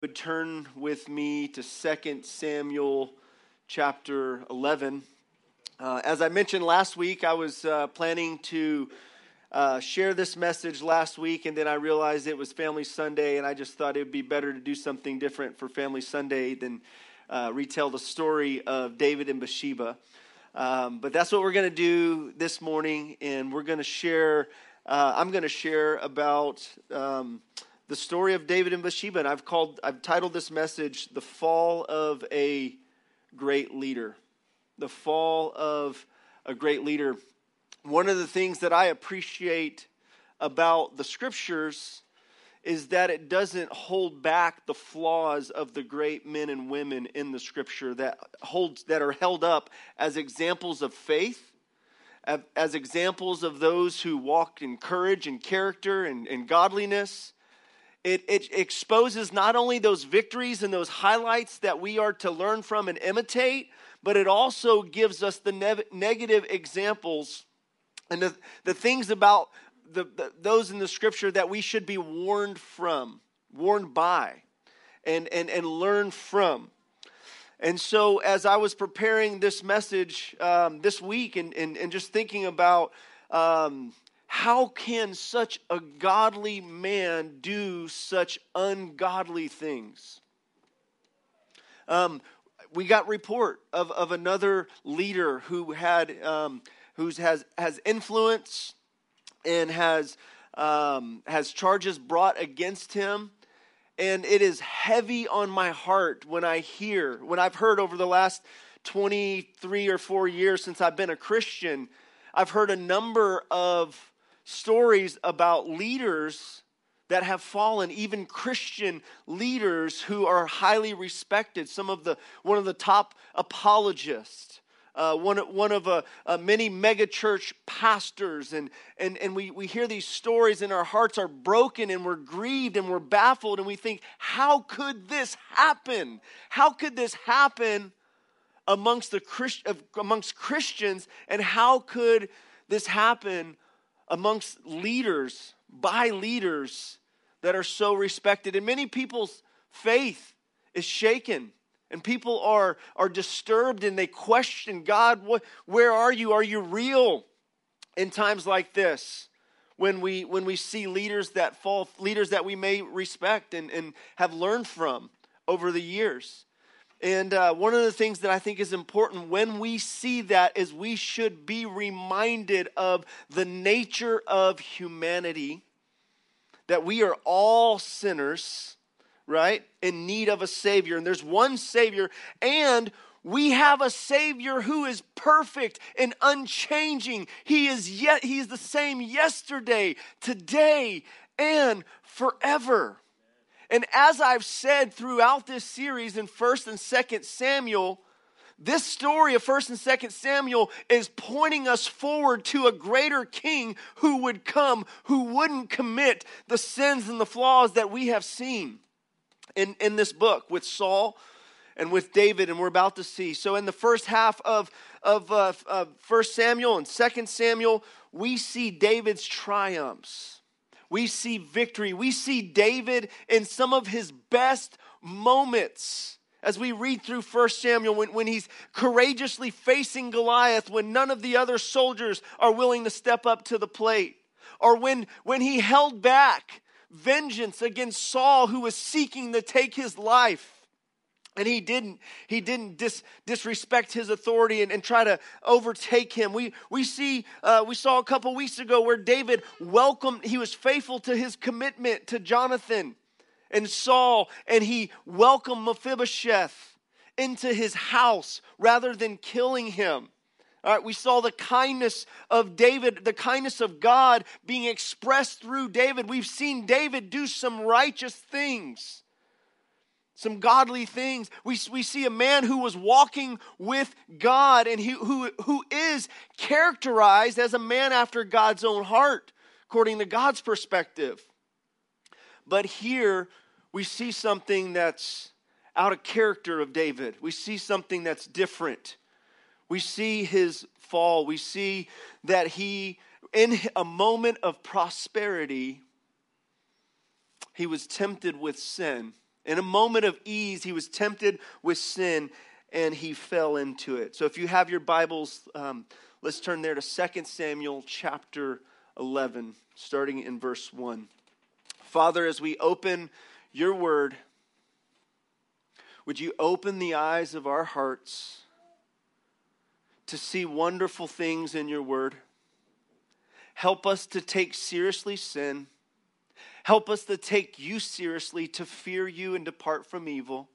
would turn with me to 2 Samuel chapter 11. Uh, as I mentioned last week, I was uh, planning to uh, share this message last week, and then I realized it was Family Sunday, and I just thought it would be better to do something different for Family Sunday than uh, retell the story of David and Bathsheba. Um, but that's what we're going to do this morning, and we're going to share. Uh, I'm going to share about. Um, the story of David and Bathsheba, and I've called, I've titled this message "The Fall of a Great Leader." The fall of a great leader. One of the things that I appreciate about the scriptures is that it doesn't hold back the flaws of the great men and women in the scripture that holds that are held up as examples of faith as examples of those who walked in courage and character and, and godliness it, it exposes not only those victories and those highlights that we are to learn from and imitate, but it also gives us the ne- negative examples and the, the things about the, the, those in the scripture that we should be warned from, warned by, and, and, and learn from. And so, as I was preparing this message um, this week and, and, and just thinking about um, how can such a godly man do such ungodly things? Um, we got report of, of another leader who had um, who has has influence and has um, has charges brought against him and it is heavy on my heart when i hear when i've heard over the last 23 or 4 years since i've been a christian i've heard a number of stories about leaders that have fallen even christian leaders who are highly respected. Some of the one of the top apologists uh, one, one of uh, uh, many megachurch pastors. And, and, and we, we hear these stories and our hearts are broken and we're grieved and we're baffled. And we think how could this happen? How could this happen amongst the Christ, amongst christians? And how could this happen amongst leaders, by leaders that are so respected. And many people's faith is shaken. And people are, are disturbed and they question God, what, where are you? Are you real? In times like this, when we, when we see leaders that fall, leaders that we may respect and, and have learned from over the years. And uh, one of the things that I think is important when we see that is we should be reminded of the nature of humanity, that we are all sinners, right, in need of a Savior. And there's one Savior, and we have a Savior who is perfect and unchanging. He is yet, He is the same yesterday, today, and forever. And as I've said throughout this series in 1st and 2nd Samuel, this story of 1st and 2nd Samuel is pointing us forward to a greater king who would come, who wouldn't commit the sins and the flaws that we have seen in, in this book with Saul and with David, and we're about to see. So, in the first half of, of, uh, of 1 Samuel and 2 Samuel, we see David's triumphs we see victory. We see David in some of his best moments as we read through 1 Samuel when, when he's courageously facing Goliath when none of the other soldiers are willing to step up to the plate, or when, when he held back vengeance against Saul who was seeking to take his life and he didn't he didn't dis, disrespect his authority and, and, try to overtake him. We we see uh, we saw a couple weeks ago where david welcomed he was faithful to his commitment to jonathan and saul and he welcomed mephibosheth into his house rather than killing him. All right, we saw the kindness of David, the kindness of God being expressed through David. We've seen David do some righteous things some godly things. We, we see a man who was walking with God and he, who, who is characterized as a man after God's own heart, according to God's perspective. But here we see something that's out of character of David. We see something that's different. We see his fall. We see that he, in a moment of prosperity, he was tempted with sin In a moment of ease, he was tempted with sin and he fell into it. So if you have your Bibles, um, let's turn there to 2 Samuel chapter 11, starting in verse 1. Father, as we open your word, would you open the eyes of our hearts to see wonderful things in your word? Help us to take seriously sin. Help us to take you seriously, to fear you and depart from evil.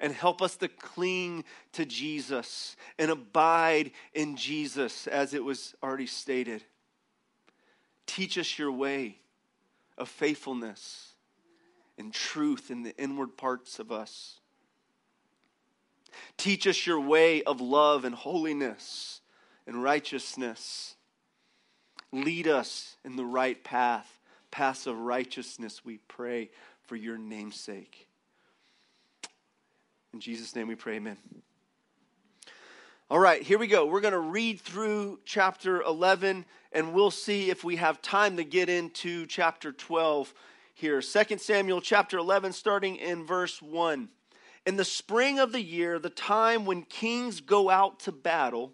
And help us to cling to Jesus and abide in Jesus, as it was already stated. Teach us your way of faithfulness and truth in the inward parts of us. Teach us your way of love and holiness and righteousness. Lead us in the right path, paths of righteousness, we pray for your name's sake. In Jesus' name we pray, amen. All right, here we go. We're going to read through chapter 11 and we'll see if we have time to get into chapter 12 here. 2 Samuel chapter 11, starting in verse 1. In the spring of the year, the time when kings go out to battle,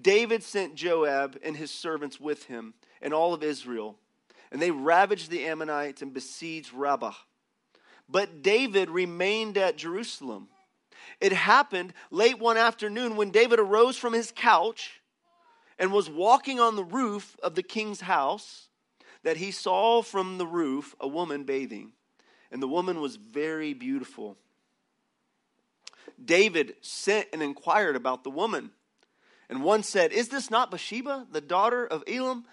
David sent Joab and his servants with him and all of Israel, and they ravaged the Ammonites and besieged Rabbah. But David remained at Jerusalem. It happened late one afternoon when David arose from his couch and was walking on the roof of the king's house that he saw from the roof a woman bathing. And the woman was very beautiful. David sent and inquired about the woman. And one said, Is this not Bathsheba, the daughter of Eliam,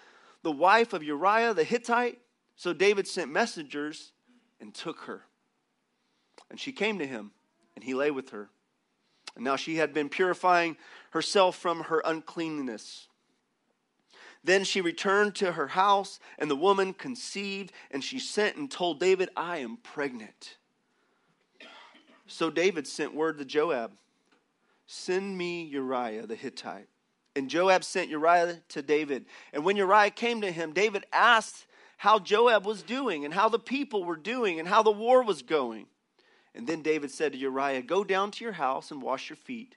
the wife of Uriah the Hittite? So David sent messengers and took her. And she came to him, and he lay with her. And now she had been purifying herself from her uncleanness. Then she returned to her house, and the woman conceived, and she sent and told David, I am pregnant. So David sent word to Joab Send me Uriah the Hittite. And Joab sent Uriah to David. And when Uriah came to him, David asked how Joab was doing, and how the people were doing, and how the war was going. And then David said to Uriah, Go down to your house and wash your feet.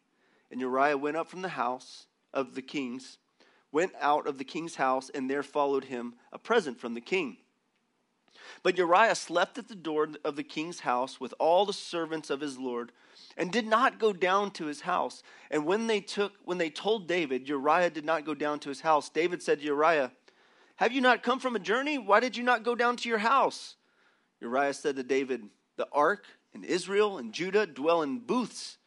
And Uriah went up from the house of the kings, went out of the king's house, and there followed him a present from the king. But Uriah slept at the door of the king's house with all the servants of his lord, and did not go down to his house. And when they took when they told David, Uriah did not go down to his house, David said to Uriah, Have you not come from a journey? Why did you not go down to your house? Uriah said to David, The ark and Israel and Judah dwell in booths.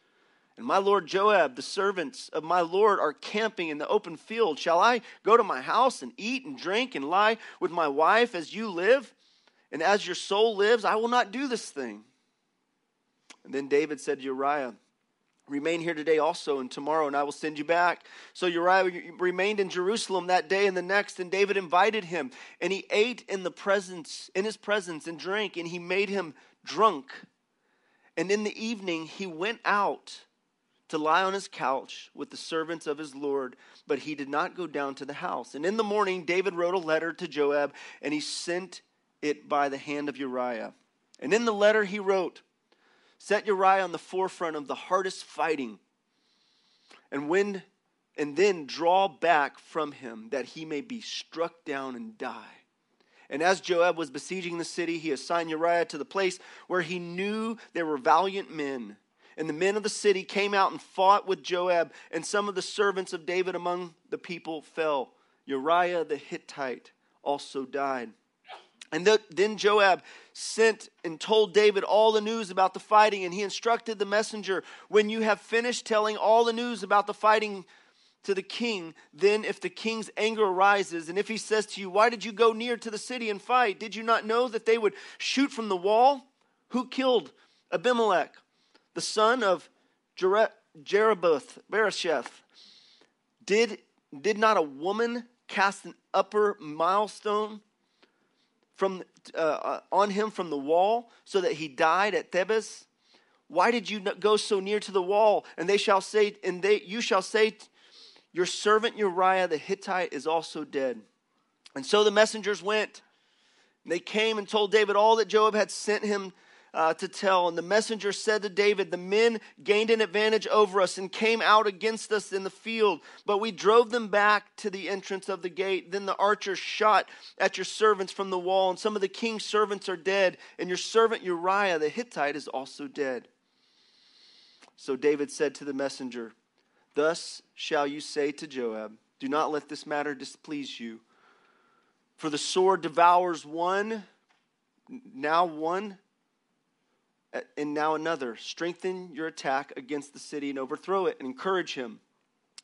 And my lord Joab, the servants of my lord, are camping in the open field. Shall I go to my house and eat and drink and lie with my wife as you live? And as your soul lives, I will not do this thing. And then David said to Uriah, Remain here today also, and tomorrow, and I will send you back. So Uriah remained in Jerusalem that day and the next, and David invited him, and he ate in the presence, in his presence, and drank, and he made him drunk. And in the evening he went out to lie on his couch with the servants of his Lord, but he did not go down to the house. And in the morning David wrote a letter to Joab, and he sent it by the hand of Uriah. And in the letter he wrote, Set Uriah on the forefront of the hardest fighting, and when and then draw back from him that he may be struck down and die. And as Joab was besieging the city, he assigned Uriah to the place where he knew there were valiant men. And the men of the city came out and fought with Joab, and some of the servants of David among the people fell. Uriah the Hittite also died. And then Joab sent and told David all the news about the fighting, and he instructed the messenger when you have finished telling all the news about the fighting, to the king, then if the king's anger arises, and if he says to you, Why did you go near to the city and fight? Did you not know that they would shoot from the wall? Who killed Abimelech, the son of Jerubbeth, Beresheth? Did, did not a woman cast an upper milestone from, uh, uh on him from the wall so that he died at Thebez? Why did you go so near to the wall? And they shall say, and they you shall say your servant Uriah the Hittite is also dead. And so the messengers went. They came and told David all that Joab had sent him uh, to tell. And the messenger said to David, The men gained an advantage over us and came out against us in the field, but we drove them back to the entrance of the gate. Then the archers shot at your servants from the wall, and some of the king's servants are dead, and your servant Uriah the Hittite is also dead. So David said to the messenger, Thus shall you say to Joab, Do not let this matter displease you. For the sword devours one, now one, and now another. Strengthen your attack against the city and overthrow it, and encourage him.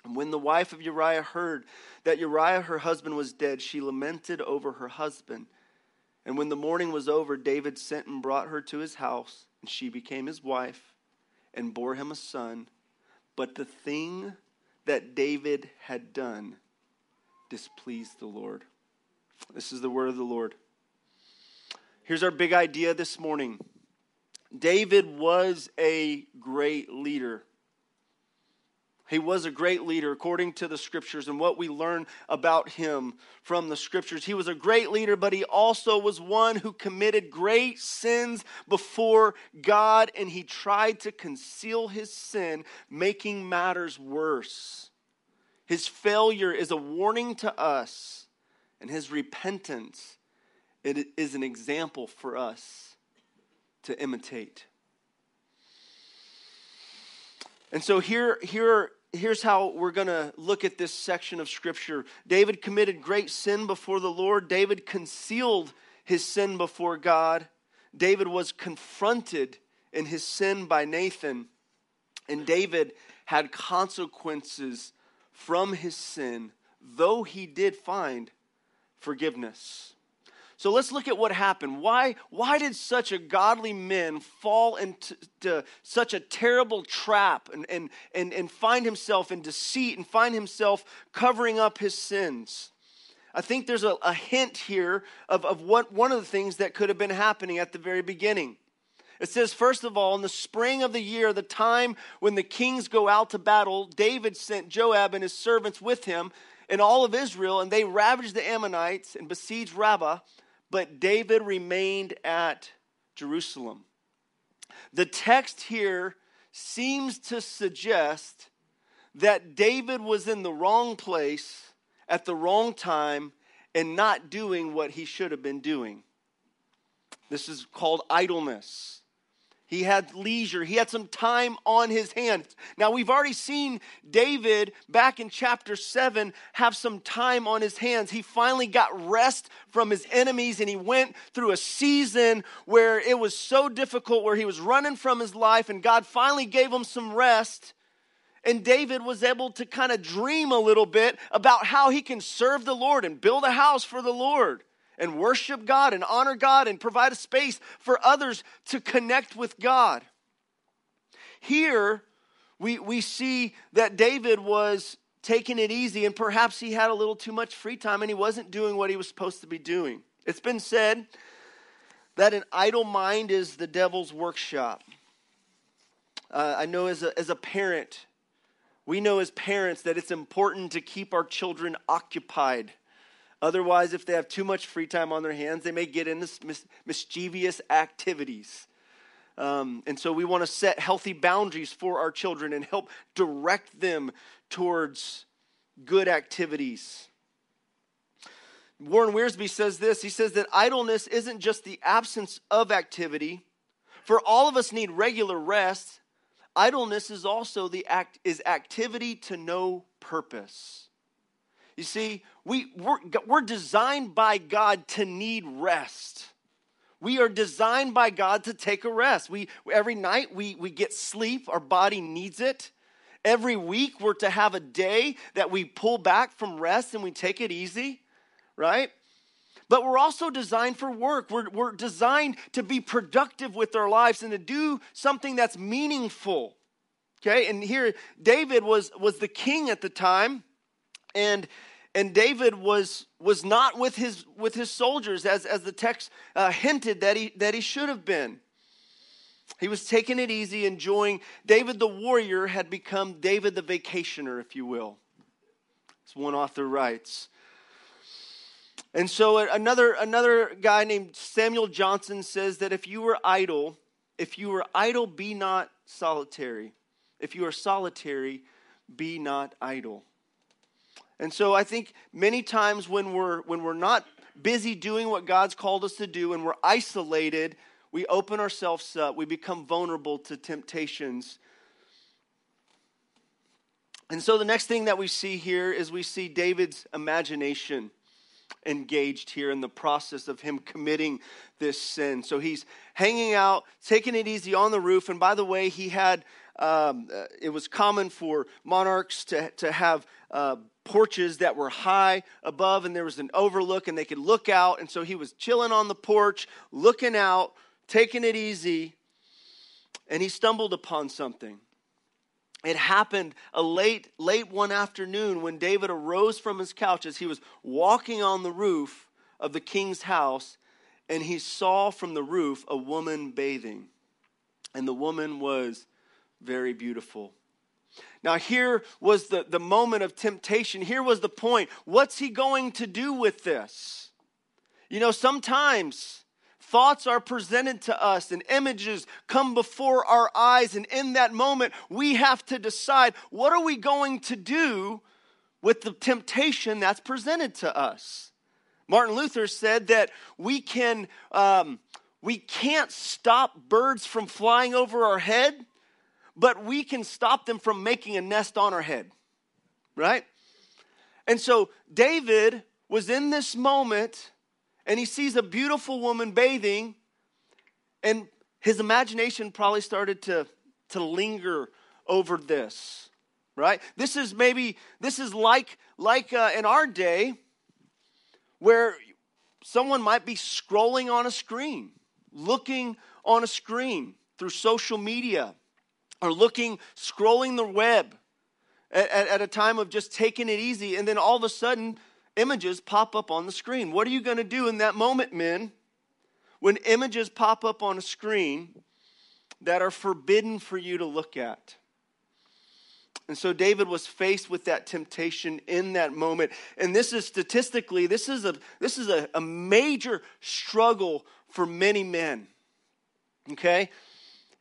And when the wife of Uriah heard that Uriah, her husband, was dead, she lamented over her husband. And when the mourning was over, David sent and brought her to his house, and she became his wife and bore him a son. But the thing that David had done displeased the Lord. This is the word of the Lord. Here's our big idea this morning David was a great leader. He was a great leader according to the scriptures and what we learn about him from the scriptures. He was a great leader, but he also was one who committed great sins before God and he tried to conceal his sin, making matters worse. His failure is a warning to us, and his repentance it is an example for us to imitate. And so here, here, here's how we're going to look at this section of Scripture. David committed great sin before the Lord. David concealed his sin before God. David was confronted in his sin by Nathan. And David had consequences from his sin, though he did find forgiveness. So let's look at what happened. Why, why did such a godly man fall into such a terrible trap and, and, and, and find himself in deceit and find himself covering up his sins? I think there's a, a hint here of, of what one of the things that could have been happening at the very beginning. It says, first of all, in the spring of the year, the time when the kings go out to battle, David sent Joab and his servants with him and all of Israel, and they ravaged the Ammonites and besieged Rabbah but David remained at Jerusalem. The text here seems to suggest that David was in the wrong place at the wrong time and not doing what he should have been doing. This is called idleness. He had leisure. He had some time on his hands. Now, we've already seen David back in chapter 7 have some time on his hands. He finally got rest from his enemies and he went through a season where it was so difficult, where he was running from his life, and God finally gave him some rest. And David was able to kind of dream a little bit about how he can serve the Lord and build a house for the Lord and worship God and honor God and provide a space for others to connect with God. Here, we, we see that David was taking it easy and perhaps he had a little too much free time and he wasn't doing what he was supposed to be doing. It's been said that an idle mind is the devil's workshop. Uh, I know as a, as a parent, we know as parents that it's important to keep our children occupied Otherwise, if they have too much free time on their hands, they may get into mis- mischievous activities. Um, and so we want to set healthy boundaries for our children and help direct them towards good activities. Warren Wiersbe says this he says that idleness isn't just the absence of activity. For all of us need regular rest. Idleness is also the act is activity to no purpose. You see, we, we're, we're designed by God to need rest. We are designed by God to take a rest. We, every night we, we get sleep, our body needs it. Every week we're to have a day that we pull back from rest and we take it easy, right? But we're also designed for work. We're, we're designed to be productive with our lives and to do something that's meaningful. Okay, and here David was, was the king at the time and and David was was not with his with his soldiers as as the text uh, hinted that he that he should have been. He was taking it easy, enjoying. David the warrior had become David the vacationer, if you will. As one author writes. And so another another guy named Samuel Johnson says that if you were idle, If you are idle, be not solitary. If you are solitary, be not idle. And so I think many times when we're when we're not busy doing what God's called us to do and we're isolated, we open ourselves up, we become vulnerable to temptations. And so the next thing that we see here is we see David's imagination engaged here in the process of him committing this sin. So he's hanging out, taking it easy on the roof. And by the way, he had, um, uh, it was common for monarchs to, to have uh, porches that were high above, and there was an overlook, and they could look out. And so he was chilling on the porch, looking out, taking it easy, and he stumbled upon something it happened a late late one afternoon when david arose from his couch as he was walking on the roof of the king's house and he saw from the roof a woman bathing and the woman was very beautiful. Now here was the, the moment of temptation. Here was the point. What's he going to do with this? You know sometimes Thoughts are presented to us and images come before our eyes. And in that moment, we have to decide what are we going to do with the temptation that's presented to us. Martin Luther said that we can um, we can't stop birds from flying over our head, but we can stop them from making a nest on our head. Right? And so David was in this moment and he sees a beautiful woman bathing, and his imagination probably started to, to linger over this, right? This is maybe, this is like, like uh, in our day where someone might be scrolling on a screen, looking on a screen through social media, or looking, scrolling the web at, at, at a time of just taking it easy, and then all of a sudden, images pop up on the screen. What are you going to do in that moment, men? When images pop up on a screen that are forbidden for you to look at. And so David was faced with that temptation in that moment. And this is statistically, this is a this is a, a major struggle for many men. Okay?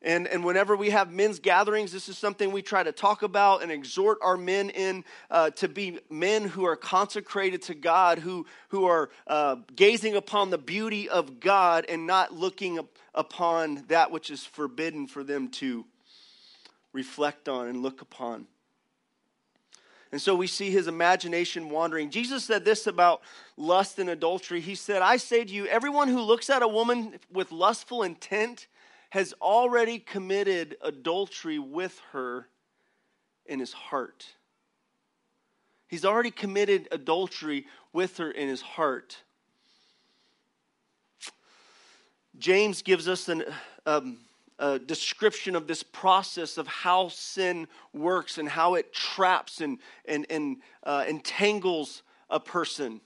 And, and whenever we have men's gatherings, this is something we try to talk about and exhort our men in uh, to be men who are consecrated to God, who, who are uh, gazing upon the beauty of God and not looking up upon that which is forbidden for them to reflect on and look upon. And so we see his imagination wandering. Jesus said this about lust and adultery. He said, I say to you, everyone who looks at a woman with lustful intent, has already committed adultery with her in his heart. He's already committed adultery with her in his heart. James gives us an, um, a description of this process of how sin works and how it traps and, and, and uh, entangles a person.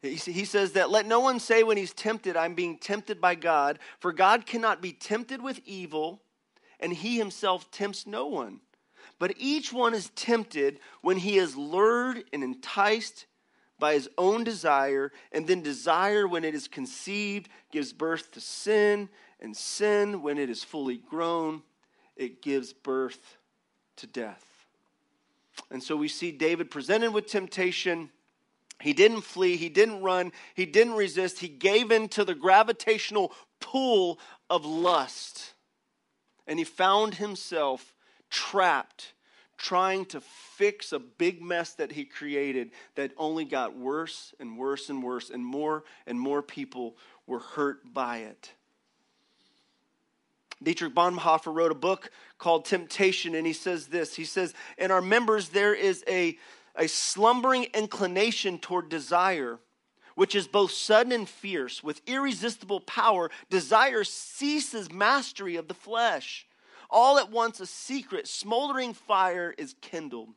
He says that let no one say when he's tempted, I'm being tempted by God, for God cannot be tempted with evil, and he himself tempts no one. But each one is tempted when he is lured and enticed by his own desire, and then desire, when it is conceived, gives birth to sin, and sin, when it is fully grown, it gives birth to death. And so we see David presented with temptation he didn't flee, he didn't run, he didn't resist. He gave in to the gravitational pull of lust. And he found himself trapped, trying to fix a big mess that he created that only got worse and worse and worse, and more and more people were hurt by it. Dietrich Bonhoeffer wrote a book called Temptation, and he says this. He says, In our members, there is a a slumbering inclination toward desire, which is both sudden and fierce. With irresistible power, desire ceases mastery of the flesh. All at once, a secret, smoldering fire is kindled.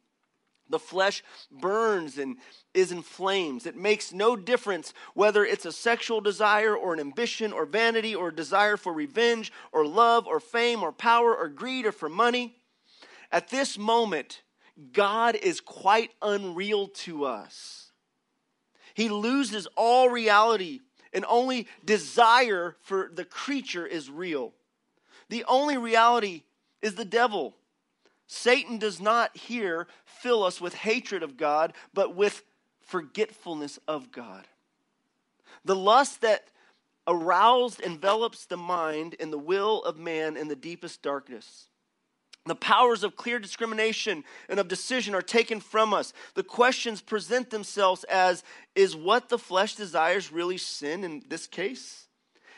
The flesh burns and is in flames. It makes no difference whether it's a sexual desire or an ambition or vanity or a desire for revenge or love or fame or power or greed or for money. At this moment, God is quite unreal to us. He loses all reality, and only desire for the creature is real. The only reality is the devil. Satan does not here fill us with hatred of God, but with forgetfulness of God. The lust that aroused envelops the mind and the will of man in the deepest darkness. The powers of clear discrimination and of decision are taken from us. The questions present themselves as Is what the flesh desires really sin in this case?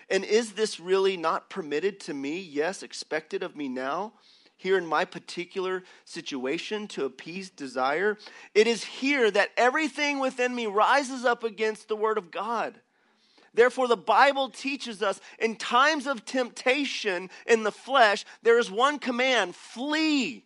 And is this really not permitted to me? Yes, expected of me now? Here in my particular situation to appease desire? It is here that everything within me rises up against the Word of God. Therefore, the Bible teaches us in times of temptation in the flesh, there is one command flee.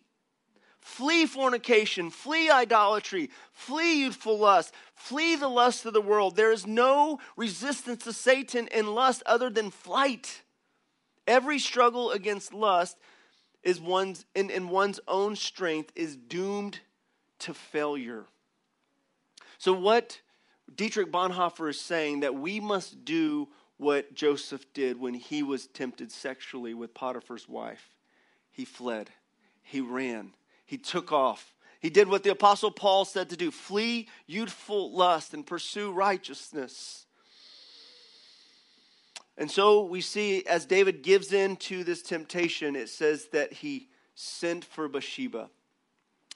Flee fornication, flee idolatry, flee youthful lust, flee the lust of the world. There is no resistance to Satan in lust other than flight. Every struggle against lust is one's in, in one's own strength is doomed to failure. So what Dietrich Bonhoeffer is saying that we must do what Joseph did when he was tempted sexually with Potiphar's wife. He fled, he ran, he took off. He did what the Apostle Paul said to do flee youthful lust and pursue righteousness. And so we see as David gives in to this temptation, it says that he sent for Bathsheba.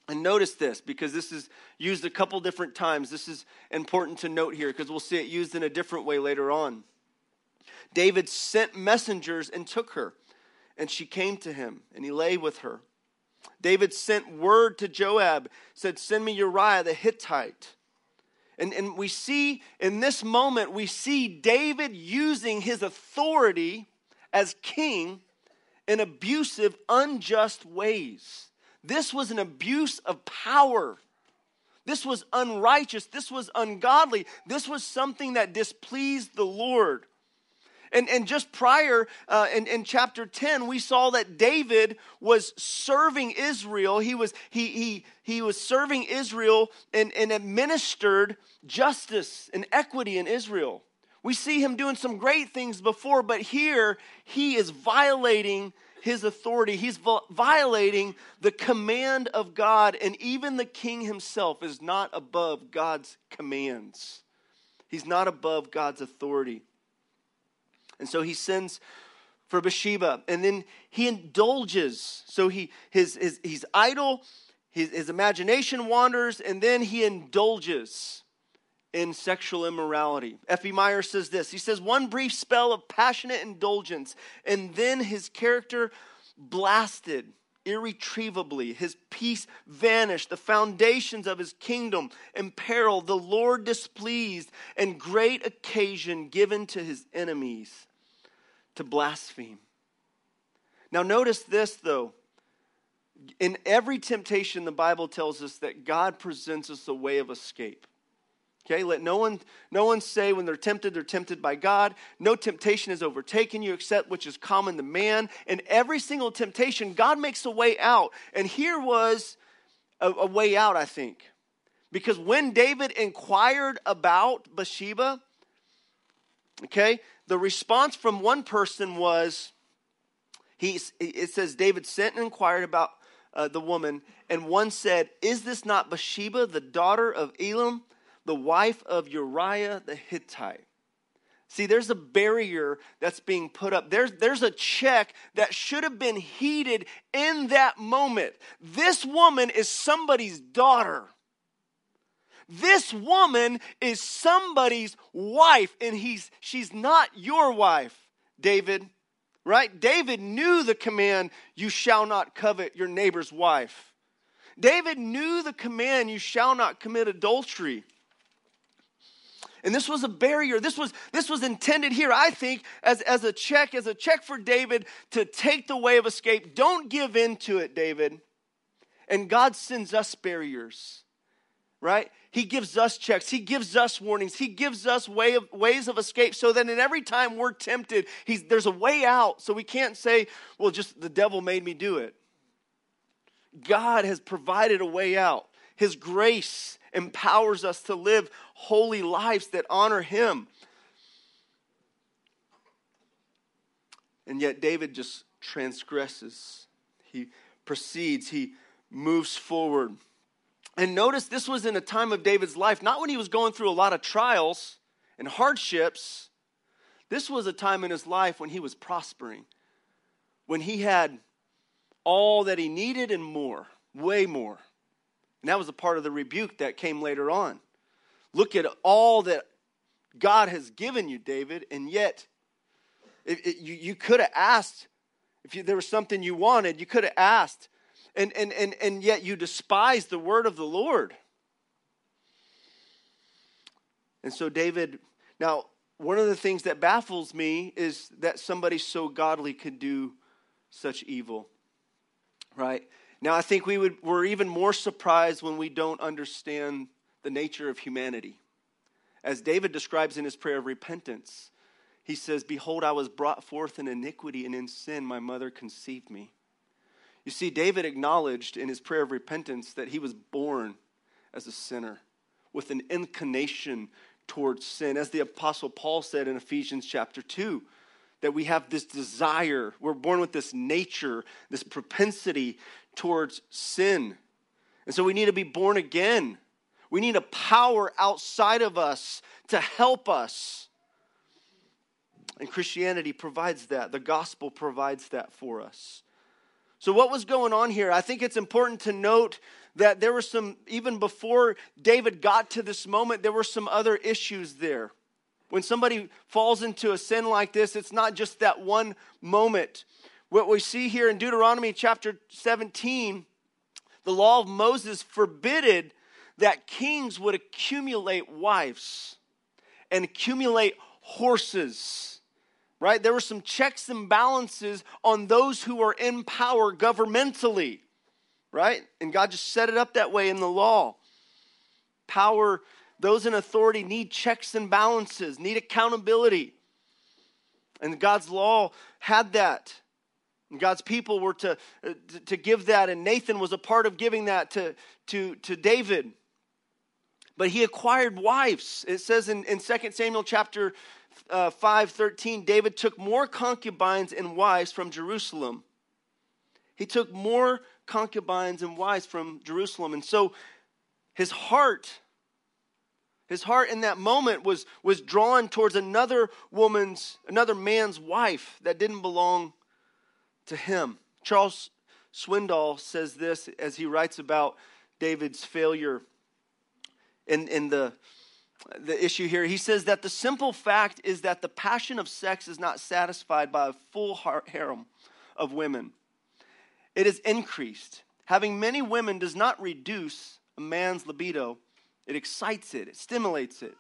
And notice this because this is used a couple different times. This is important to note here because we'll see it used in a different way later on. David sent messengers and took her, and she came to him, and he lay with her. David sent word to Joab, said, Send me Uriah the Hittite. And, and we see in this moment, we see David using his authority as king in abusive, unjust ways. This was an abuse of power. This was unrighteous. This was ungodly. This was something that displeased the Lord. And, and just prior uh, in, in chapter 10, we saw that David was serving Israel. He was, he, he, he was serving Israel and, and administered justice and equity in Israel. We see him doing some great things before, but here he is violating his authority. He's violating the command of God, and even the king himself is not above God's commands. He's not above God's authority. And so he sends for Bathsheba, and then he indulges. So he his, his he's idle, his, his imagination wanders, and then he indulges in sexual immorality. F.B. Meyer says this He says, one brief spell of passionate indulgence, and then his character blasted irretrievably. His peace vanished, the foundations of his kingdom imperiled, the Lord displeased, and great occasion given to his enemies to blaspheme. Now, notice this though. In every temptation, the Bible tells us that God presents us a way of escape. Okay, let no one, no one say when they're tempted, they're tempted by God. No temptation has overtaken you except which is common to man. And every single temptation, God makes a way out. And here was a, a way out, I think. Because when David inquired about Bathsheba, okay, the response from one person was, he, it says, David sent and inquired about uh, the woman, and one said, Is this not Bathsheba, the daughter of Eliam? The wife of Uriah the Hittite. See, there's a barrier that's being put up. There's, there's a check that should have been heeded in that moment. This woman is somebody's daughter. This woman is somebody's wife, and he's, she's not your wife, David. Right? David knew the command, you shall not covet your neighbor's wife. David knew the command, you shall not commit adultery. And this was a barrier. This was, this was intended here, I think, as, as a check, as a check for David to take the way of escape. Don't give in to it, David. And God sends us barriers, right? He gives us checks. He gives us warnings. He gives us way of, ways of escape so that in every time we're tempted, he's, there's a way out. So we can't say, well, just the devil made me do it. God has provided a way out. His grace empowers us to live holy lives that honor Him. And yet David just transgresses. He proceeds, he moves forward. And notice this was in a time of David's life, not when he was going through a lot of trials and hardships. This was a time in his life when he was prospering, when he had all that he needed and more, way more. And that was a part of the rebuke that came later on. Look at all that God has given you, David, and yet it, it, you, you could have asked if you, there was something you wanted, you could have asked. And, and, and, and yet you despise the word of the Lord. And so, David, now, one of the things that baffles me is that somebody so godly could do such evil, right? Now, I think we would, we're even more surprised when we don't understand the nature of humanity. As David describes in his prayer of repentance, he says, Behold, I was brought forth in iniquity, and in sin my mother conceived me. You see, David acknowledged in his prayer of repentance that he was born as a sinner with an inclination towards sin. As the Apostle Paul said in Ephesians chapter 2, that we have this desire, we're born with this nature, this propensity towards sin. And so we need to be born again. We need a power outside of us to help us and Christianity provides that. The gospel provides that for us. So, what was going on here? I think it's important to note that there were some, even before David got to this moment, there were some other issues there. When somebody falls into a sin like this, it's not just that one moment. What we see here in Deuteronomy chapter 17, the law of Moses forbidded that kings would accumulate wives and accumulate horses right? There were some checks and balances on those who are in power governmentally, right? And God just set it up that way in the law. Power, those in authority need checks and balances, need accountability. And God's law had that. And God's people were to, to give that, and Nathan was a part of giving that to, to, to David. But he acquired wives. It says in, in 2 Samuel chapter uh, 5:13, David took more concubines and wives from Jerusalem. He took more concubines and wives from Jerusalem. And so his heart his heart in that moment was was drawn towards another woman's another man's wife that didn't belong to him. Charles Swindoll says this as he writes about David's failure in, in the the issue here. He says that the simple fact is that the passion of sex is not satisfied by a full harem of women, it is increased. Having many women does not reduce a man's libido, it excites it, it stimulates it.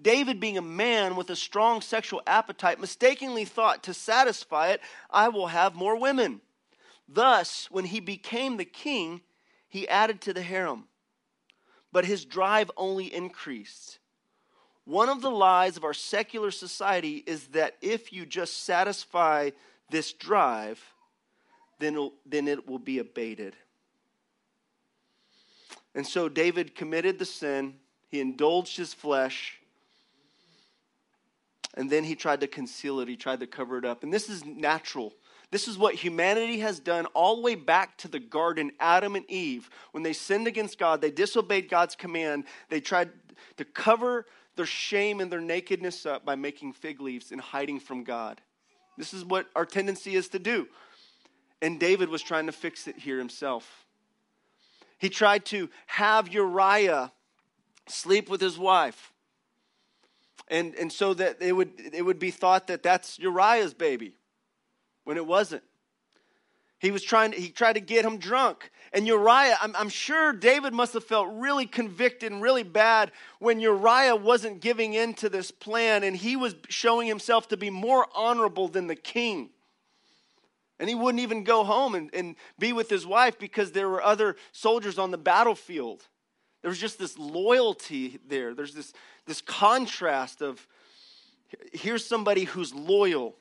David, being a man with a strong sexual appetite, mistakenly thought to satisfy it, I will have more women. Thus, when he became the king, he added to the harem. But his drive only increased. One of the lies of our secular society is that if you just satisfy this drive, then, then it will be abated. And so David committed the sin, he indulged his flesh, and then he tried to conceal it, he tried to cover it up. And this is natural. This is what humanity has done all the way back to the garden, Adam and Eve. When they sinned against God, they disobeyed God's command, they tried to cover their shame and their nakedness up by making fig leaves and hiding from God. This is what our tendency is to do. And David was trying to fix it here himself. He tried to have Uriah sleep with his wife. And, and so that it would, it would be thought that that's Uriah's baby when it wasn't. He was trying to, he tried to get him drunk. And Uriah, I'm, I'm sure David must have felt really convicted and really bad when Uriah wasn't giving in to this plan and he was showing himself to be more honorable than the king. And he wouldn't even go home and, and be with his wife because there were other soldiers on the battlefield. There was just this loyalty there. There's this, this contrast of here's somebody who's loyal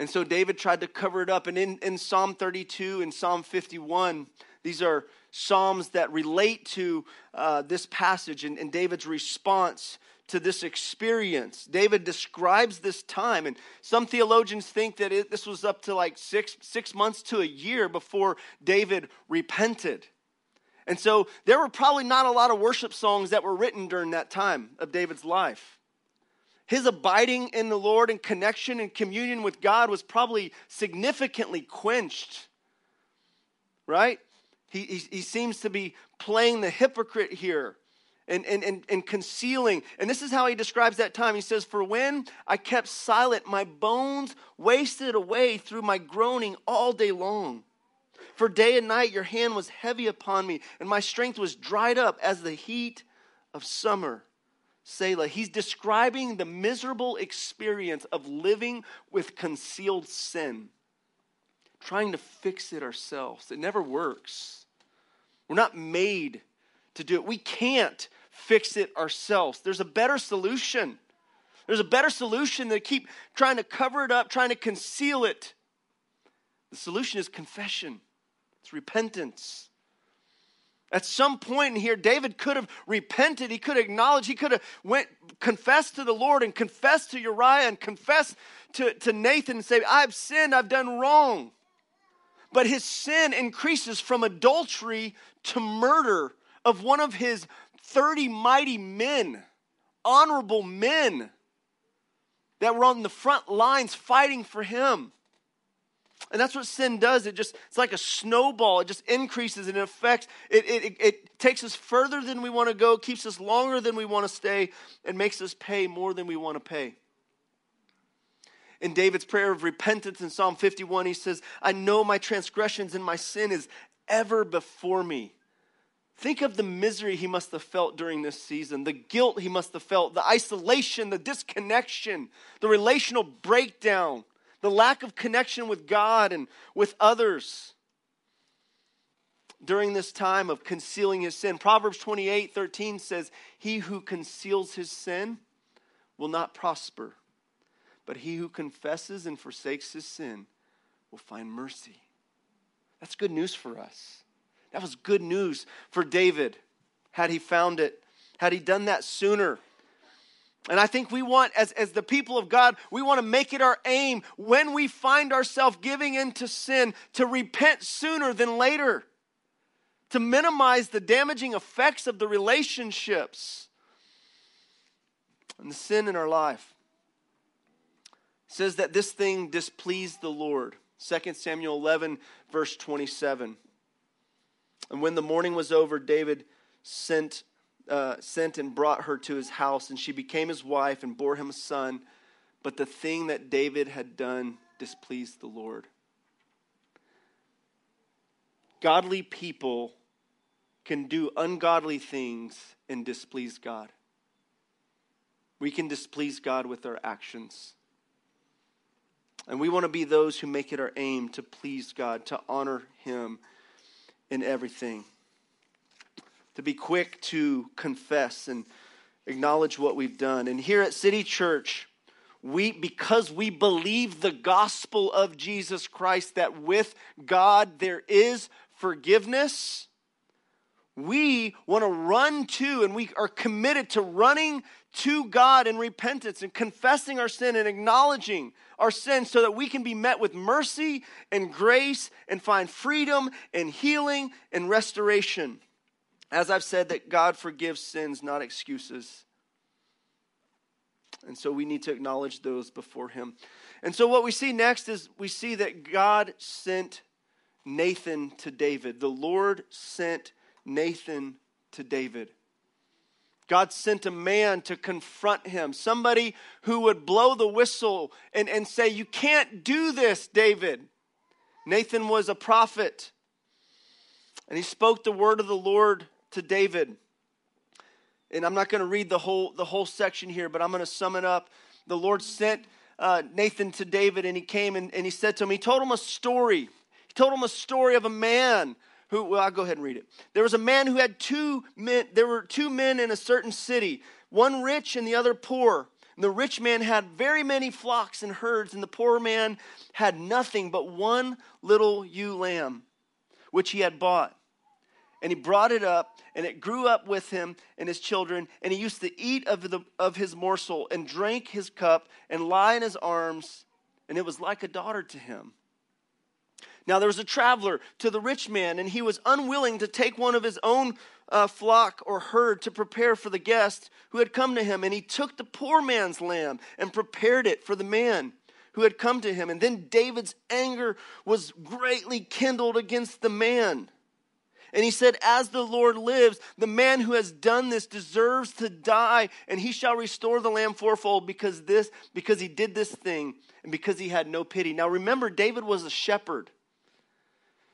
and so David tried to cover it up. And in, in Psalm 32 and Psalm 51, these are Psalms that relate to uh, this passage and, and David's response to this experience. David describes this time, and some theologians think that it, this was up to like six, six months to a year before David repented. And so there were probably not a lot of worship songs that were written during that time of David's life. His abiding in the Lord and connection and communion with God was probably significantly quenched, right? He, he, he seems to be playing the hypocrite here and, and, and, and concealing. And this is how he describes that time. He says, For when I kept silent, my bones wasted away through my groaning all day long. For day and night your hand was heavy upon me, and my strength was dried up as the heat of summer. Selah. He's describing the miserable experience of living with concealed sin, trying to fix it ourselves. It never works. We're not made to do it. We can't fix it ourselves. There's a better solution. There's a better solution than keep trying to cover it up, trying to conceal it. The solution is confession, repentance. At some point in here, David could have repented. He could have acknowledged. He could have went confessed to the Lord and confessed to Uriah and confessed to, to Nathan and say, I've sinned, I've done wrong. But his sin increases from adultery to murder of one of his 30 mighty men, honorable men that were on the front lines fighting for him. And that's what sin does. It just, it's like a snowball. It just increases and it affects, it, it, it takes us further than we want to go, keeps us longer than we want to stay, and makes us pay more than we want to pay. In David's prayer of repentance in Psalm 51, he says, I know my transgressions and my sin is ever before me. Think of the misery he must have felt during this season, the guilt he must have felt, the isolation, the disconnection, the relational breakdown the lack of connection with God and with others during this time of concealing his sin. Proverbs 28 13 says, He who conceals his sin will not prosper, but he who confesses and forsakes his sin will find mercy. That's good news for us. That was good news for David had he found it, had he done that sooner. And I think we want, as, as the people of God, we want to make it our aim when we find ourselves giving into sin to repent sooner than later, to minimize the damaging effects of the relationships and the sin in our life. It says that this thing displeased the Lord. 2 Samuel 11, verse 27. And when the mourning was over, David sent uh, sent and brought her to his house, and she became his wife and bore him a son. But the thing that David had done displeased the Lord. Godly people can do ungodly things and displease God. We can displease God with our actions. And we want to be those who make it our aim to please God, to honor Him in everything to be quick to confess and acknowledge what we've done. And here at City Church, we because we believe the gospel of Jesus Christ that with God there is forgiveness, we want to run to and we are committed to running to God in repentance and confessing our sin and acknowledging our sin so that we can be met with mercy and grace and find freedom and healing and restoration. As I've said, that God forgives sins, not excuses. And so we need to acknowledge those before Him. And so what we see next is we see that God sent Nathan to David. The Lord sent Nathan to David. God sent a man to confront him, somebody who would blow the whistle and, and say, You can't do this, David. Nathan was a prophet, and he spoke the word of the Lord to David. And I'm not going to read the whole, the whole section here, but I'm going to sum it up. The Lord sent uh, Nathan to David, and he came and, and he said to him, He told him a story. He told him a story of a man who, well, I'll go ahead and read it. There was a man who had two men, there were two men in a certain city, one rich and the other poor. And the rich man had very many flocks and herds, and the poor man had nothing but one little ewe lamb, which he had bought. And he brought it up, and it grew up with him and his children. And he used to eat of, the, of his morsel and drink his cup and lie in his arms. And it was like a daughter to him. Now there was a traveler to the rich man, and he was unwilling to take one of his own uh, flock or herd to prepare for the guest who had come to him. And he took the poor man's lamb and prepared it for the man who had come to him. And then David's anger was greatly kindled against the man. And he said, As the Lord lives, the man who has done this deserves to die, and he shall restore the lamb fourfold because this, because he did this thing, and because he had no pity. Now remember, David was a shepherd.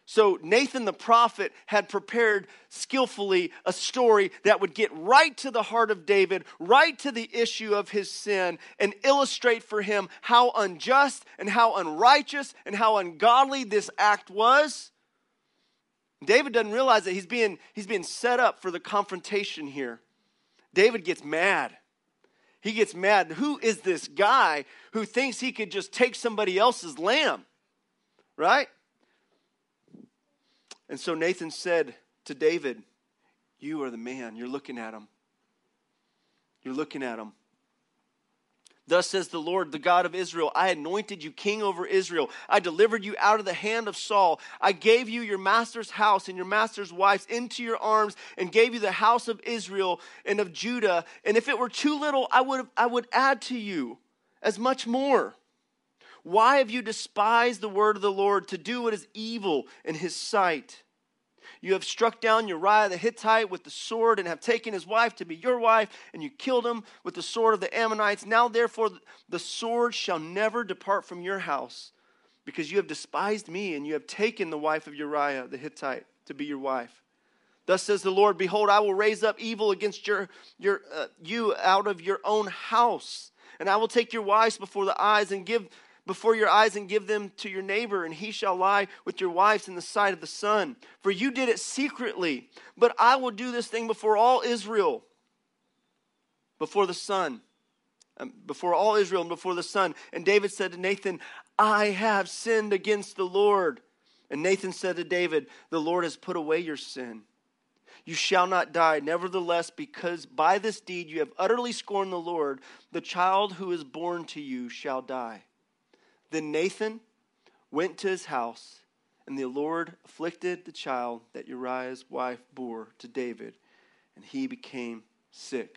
So Nathan the prophet had prepared skillfully a story that would get right to the heart of David, right to the issue of his sin, and illustrate for him how unjust and how unrighteous and how ungodly this act was. David doesn't realize that he's being, he's being set up for the confrontation here. David gets mad. He gets mad. Who is this guy who thinks he could just take somebody else's lamb? Right? And so Nathan said to David, You are the man. You're looking at him. You're looking at him. Thus says the Lord, the God of Israel I anointed you king over Israel. I delivered you out of the hand of Saul. I gave you your master's house and your master's wives into your arms and gave you the house of Israel and of Judah. And if it were too little, I would, I would add to you as much more. Why have you despised the word of the Lord to do what is evil in his sight? You have struck down Uriah the Hittite with the sword and have taken his wife to be your wife, and you killed him with the sword of the Ammonites. Now, therefore, the sword shall never depart from your house, because you have despised me, and you have taken the wife of Uriah the Hittite to be your wife. Thus says the Lord Behold, I will raise up evil against your, your, uh, you out of your own house, and I will take your wives before the eyes and give before your eyes and give them to your neighbor, and he shall lie with your wives in the sight of the sun. For you did it secretly, but I will do this thing before all Israel, before the sun, um, before all Israel and before the sun. And David said to Nathan, I have sinned against the Lord. And Nathan said to David, The Lord has put away your sin. You shall not die. Nevertheless, because by this deed you have utterly scorned the Lord, the child who is born to you shall die. Then Nathan went to his house, and the Lord afflicted the child that Uriah's wife bore to David, and he became sick.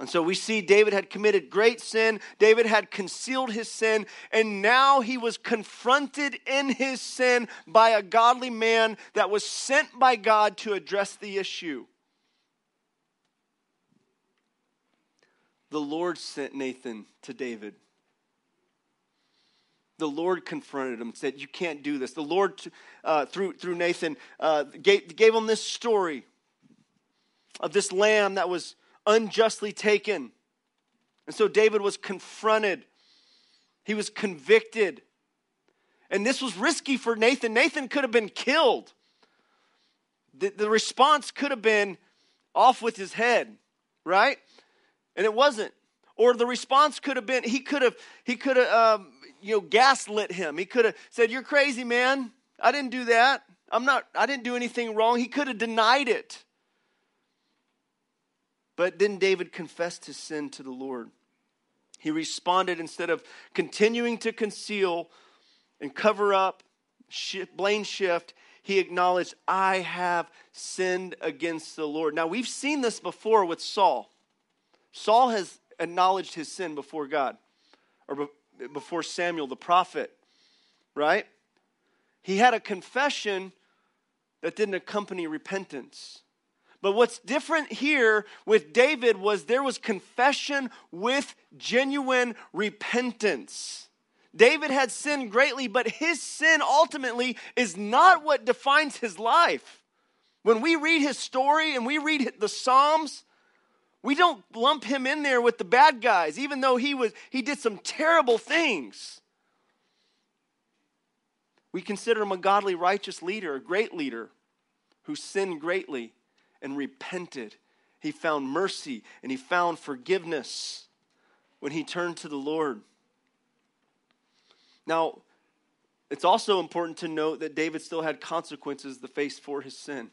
And so we see David had committed great sin. David had concealed his sin, and now he was confronted in his sin by a godly man that was sent by God to address the issue. The Lord sent Nathan to David the Lord confronted him and said, You can't do this. The Lord, uh, through, through Nathan, uh, gave, gave him this story of this lamb that was unjustly taken. And so David was confronted, he was convicted. And this was risky for Nathan. Nathan could have been killed. The, the response could have been off with his head, right? And it wasn't. Or the response could have been he could have he could have um, you know, gaslit him. He could have said, You're crazy, man. I didn't do that. I'm not, I didn't do anything wrong. He could have denied it. But then David confessed his sin to the Lord. He responded instead of continuing to conceal and cover up, blame shift, he acknowledged, I have sinned against the Lord. Now, we've seen this before with Saul. Saul has acknowledged his sin before God, or before Samuel the prophet, right? He had a confession that didn't accompany repentance. But what's different here with David was there was confession with genuine repentance. David had sinned greatly, but his sin ultimately is not what defines his life. When we read his story and we read the Psalms, we don't lump him in there with the bad guys, even though he was he did some terrible things. We consider him a godly, righteous leader, a great leader who sinned greatly and repented. He found mercy and he found forgiveness when he turned to the Lord. Now, it's also important to note that David still had consequences to face for his sin.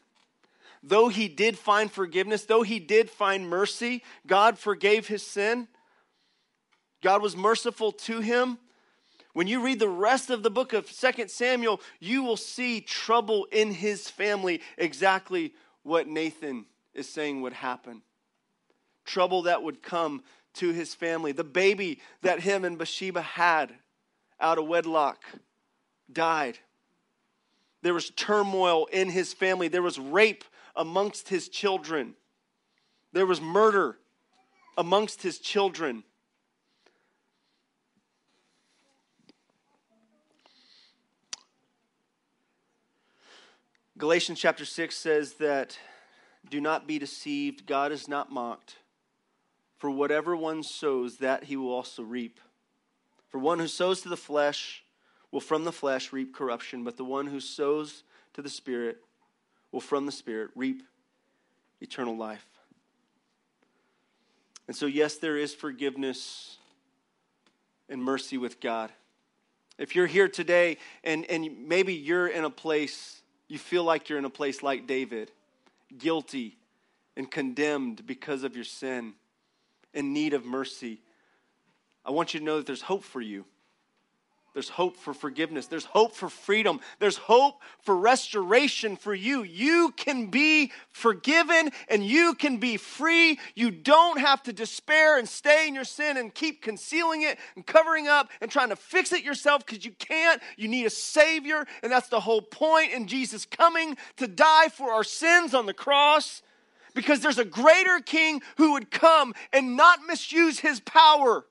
Though he did find forgiveness, though he did find mercy, God forgave his sin. God was merciful to him. When you read the rest of the book of 2 Samuel, you will see trouble in his family, exactly what Nathan is saying would happen. Trouble that would come to his family. The baby that him and Bathsheba had out of wedlock died. There was turmoil in his family. There was rape amongst his children. There was murder amongst his children. Galatians chapter 6 says that do not be deceived, God is not mocked. For whatever one sows, that he will also reap. For one who sows to the flesh will from the flesh reap corruption, but the one who sows to the Spirit will from the Spirit reap eternal life. And so, yes, there is forgiveness and mercy with God. If you're here today and, and maybe you're in a place, you feel like you're in a place like David, guilty and condemned because of your sin, in need of mercy, I want you to know that there's hope for you. There's hope for forgiveness. There's hope for freedom. There's hope for restoration for you. You can be forgiven and you can be free. You don't have to despair and stay in your sin and keep concealing it and covering up and trying to fix it yourself because you can't. You need a Savior, and that's the whole point in Jesus coming to die for our sins on the cross because there's a greater King who would come and not misuse his power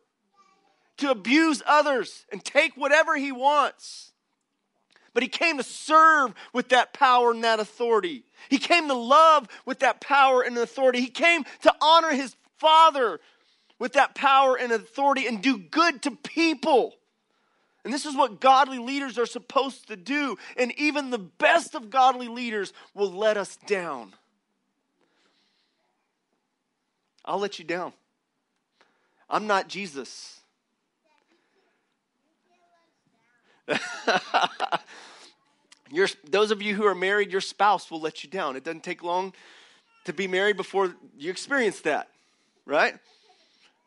to abuse others and take whatever he wants. But he came to serve with that power and that authority. He came to love with that power and authority. He came to honor his Father with that power and authority and do good to people. And this is what godly leaders are supposed to do. And even the best of godly leaders will let us down. I'll let you down. I'm not Jesus. your, those of you who are married, your spouse will let you down. It doesn't take long to be married before you experience that, right?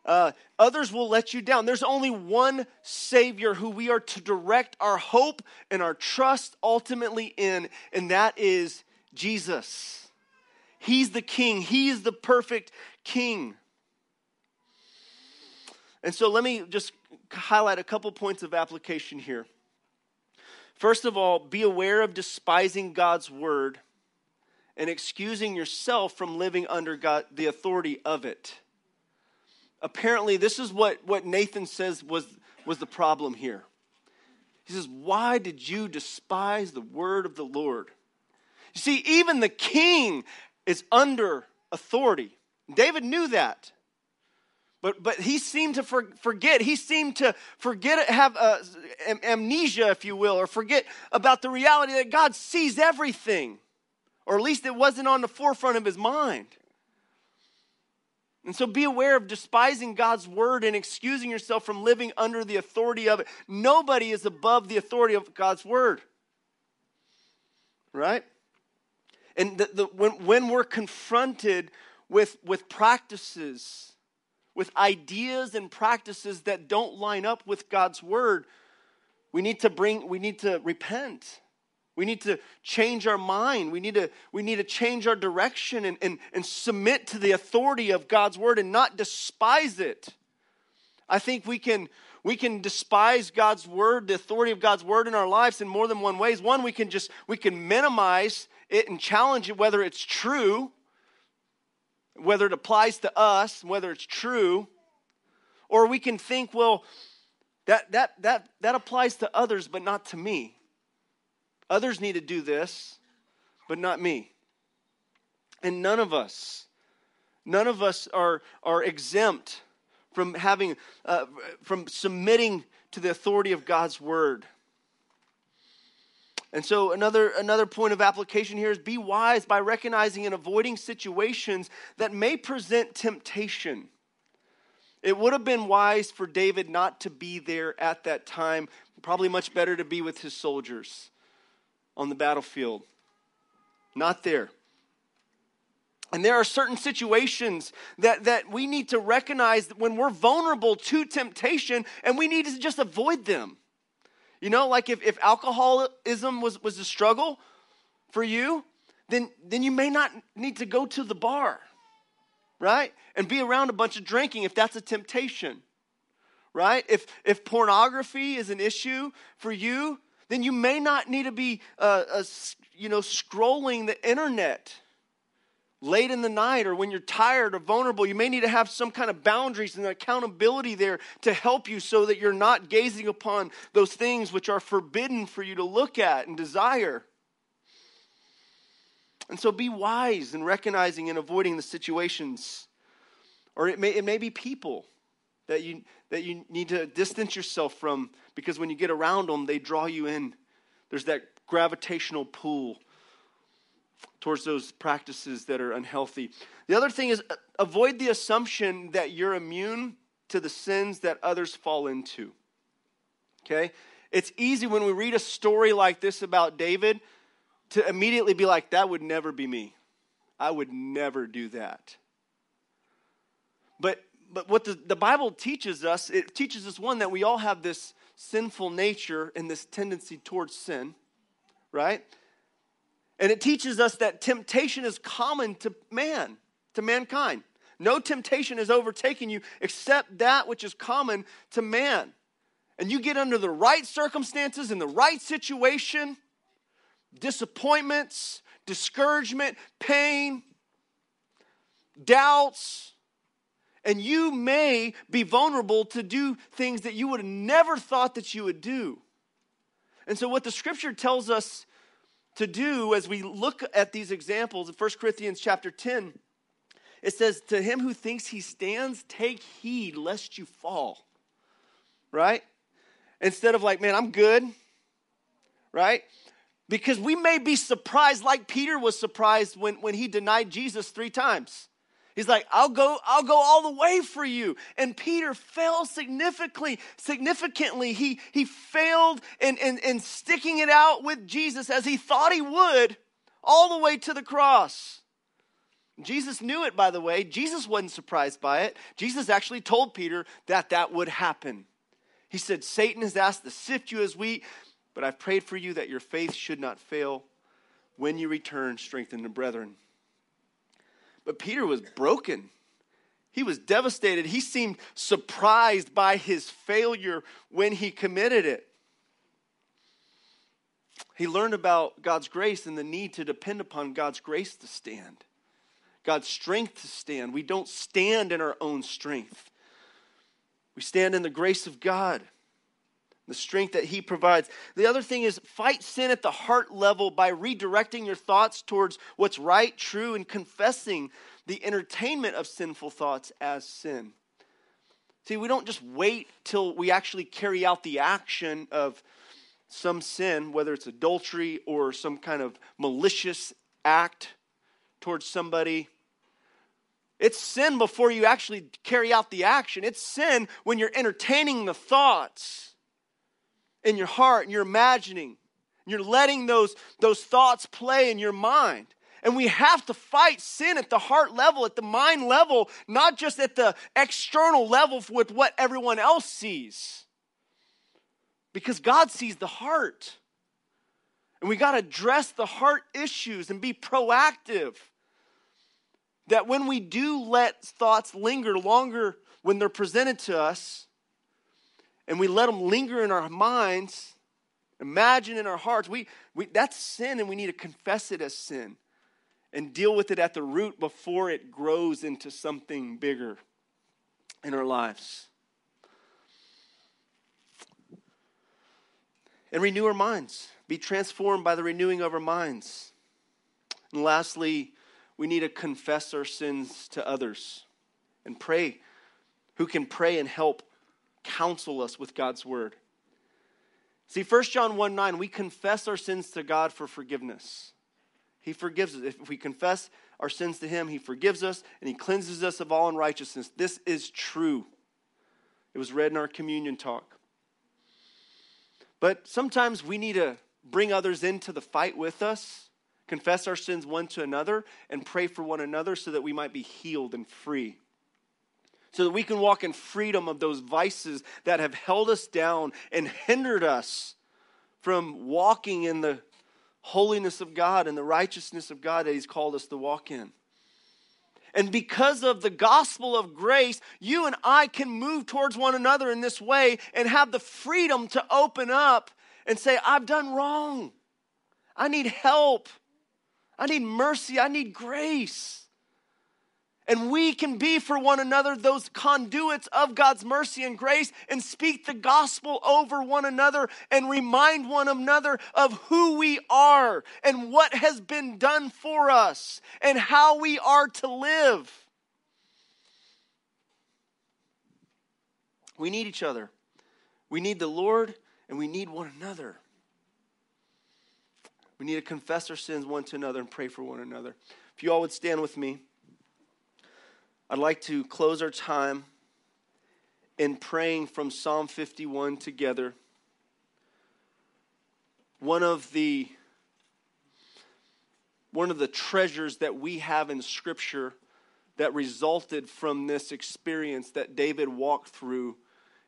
Uh, others will let you down. There's only one Savior who we are to direct our hope and our trust ultimately in, and that is Jesus. He's the King, He is the perfect King. And so let me just highlight a couple points of application here. First of all, be aware of despising God's word and excusing yourself from living under God, the authority of it. Apparently, this is what, what Nathan says was, was the problem here. He says, Why did you despise the word of the Lord? You see, even the king is under authority. David knew that. But, but he seemed to for, forget. He seemed to forget, have uh, amnesia, if you will, or forget about the reality that God sees everything. Or at least it wasn't on the forefront of his mind. And so be aware of despising God's word and excusing yourself from living under the authority of it. Nobody is above the authority of God's word. Right? And the, the, when, when we're confronted with, with practices, with ideas and practices that don't line up with God's word, we need to bring, we need to repent. We need to change our mind. We need to, we need to change our direction and, and, and submit to the authority of God's word and not despise it. I think we can, we can despise God's word, the authority of God's word in our lives in more than one ways. One, we can just we can minimize it and challenge it whether it's true whether it applies to us, whether it's true, or we can think, well, that, that, that, that applies to others, but not to me. Others need to do this, but not me. And none of us, none of us are, are exempt from having, uh, from submitting to the authority of God's word. And so another another point of application here is be wise by recognizing and avoiding situations that may present temptation. It would have been wise for David not to be there at that time. Probably much better to be with his soldiers on the battlefield. Not there. And there are certain situations that, that we need to recognize when we're vulnerable to temptation and we need to just avoid them. You know, like if, if alcoholism was, was a struggle for you, then, then you may not need to go to the bar, right? And be around a bunch of drinking if that's a temptation, right? If, if pornography is an issue for you, then you may not need to be, uh, uh, you know, scrolling the internet late in the night or when you're tired or vulnerable. You may need to have some kind of boundaries and accountability there to help you so that you're not gazing upon those things which are forbidden for you to look at and desire. And so be wise in recognizing and avoiding the situations. Or it may, it may be people that you, that you need to distance yourself from because when you get around them, they draw you in. There's that gravitational pull towards those practices that are unhealthy. The other thing is uh, avoid the assumption that you're immune to the sins that others fall into. Okay? It's easy when we read a story like this about David to immediately be like, that would never be me. I would never do that. But but what the, the Bible teaches us, it teaches us one that we all have this sinful nature and this tendency towards sin, right? And it teaches us that temptation is common to man, to mankind. No temptation has overtaken you except that which is common to man. And you get under the right circumstances in the right situation, disappointments, discouragement, pain, doubts, and you may be vulnerable to do things that you would have never thought that you would do. And so, what the scripture tells us to do as we look at these examples in 1 Corinthians chapter 10, it says, To him who thinks he stands, take heed lest you fall. Right? Instead of like, man, I'm good. Right? Because we may be surprised, like Peter was surprised when, when he denied Jesus three times. He's like, I'll go, I'll go all the way for you. And Peter fell significantly, significantly. He, he failed in, in, in sticking it out with Jesus as he thought he would, all the way to the cross. Jesus knew it, by the way. Jesus wasn't surprised by it. Jesus actually told Peter that that would happen. He said, Satan has asked to sift you as wheat, but I've prayed for you that your faith should not fail. When you return, strengthen the brethren. But Peter was broken. He was devastated. He seemed surprised by his failure when he committed it. He learned about God's grace and the need to depend upon God's grace to stand, God's strength to stand. We don't stand in our own strength, we stand in the grace of God the strength that He provides. The other thing is fight sin at the heart level by redirecting your thoughts towards what's right, true, and confessing the entertainment of sinful thoughts as sin. See, we don't just wait till we actually carry out the action of some sin, whether it's adultery or some kind of malicious act towards somebody. It's sin before you actually carry out the action. It's sin when you're entertaining the thoughts in your heart and you're imagining. You're letting those, those thoughts play in your mind. And we have to fight sin at the heart level, at the mind level, not just at the external level with what everyone else sees. Because God sees the heart. And we got to address the heart issues and be proactive. That when we do let thoughts linger longer when they're presented to us, and we let them linger in our minds, imagine in our hearts, we, we, that's sin and we need to confess it as sin and deal with it at the root before it grows into something bigger in our lives. And renew our minds. Be transformed by the renewing of our minds. And lastly, we need to confess our sins to others and pray. Who can pray and help counsel us with God's word. See, 1 John 1 9, we confess our sins to God for forgiveness. He forgives us. If we confess our sins to Him, He forgives us and He cleanses us of all unrighteousness. This is true. It was read in our communion talk. But sometimes we need to bring others into the fight with us, confess our sins one to another, and pray for one another so that we might be healed and free. So that we can walk in freedom of those vices that have held us down and hindered us from walking in the holiness of God and the righteousness of God that He's called us to walk in. And because of the gospel of grace, you and I can move towards one another in this way and have the freedom to open up and say, I've done wrong. I need help. I need mercy. I need grace. And we can be for one another those conduits of God's mercy and grace and speak the gospel over one another and remind one another of who we are and what has been done for us and how we are to live. We need each other. We need the Lord and we need one another. We need to confess our sins one to another and pray for one another. If you all would stand with me. I'd like to close our time in praying from Psalm 51 together. One of the one of the treasures that we have in scripture that resulted from this experience that David walked through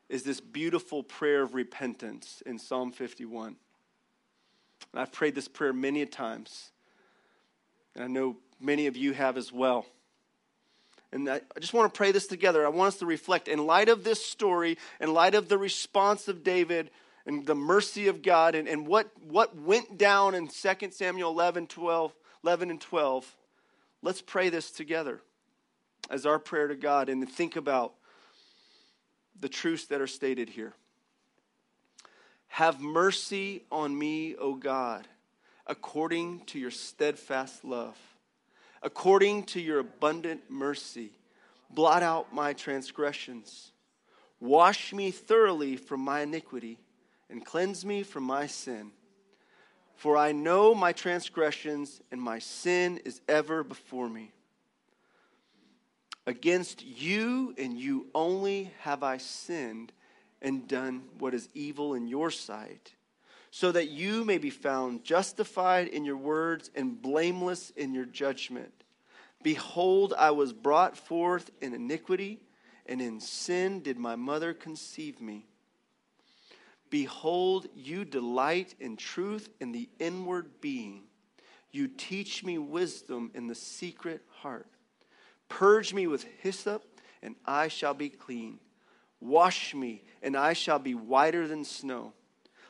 is this beautiful prayer of repentance in Psalm 51. And I've prayed this prayer many times. And I know many of you have as well. And I just want to pray this together. I want us to reflect in light of this story, in light of the response of David and the mercy of God, and, and what, what went down in 2 Samuel 11, 12, 11 and 12. Let's pray this together as our prayer to God and think about the truths that are stated here. Have mercy on me, O God, according to your steadfast love according to your abundant mercy. Blot out my transgressions. Wash me thoroughly from my iniquity and cleanse me from my sin. For I know my transgressions and my sin is ever before me. Against you and you only have I sinned and done what is evil in your sight so that you may be found justified in your words and blameless in your judgment. Behold, I was brought forth in iniquity, and in sin did my mother conceive me. Behold, you delight in truth in the inward being. You teach me wisdom in the secret heart. Purge me with hyssop, and I shall be clean. Wash me, and I shall be whiter than snow.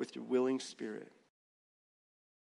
with your willing spirit.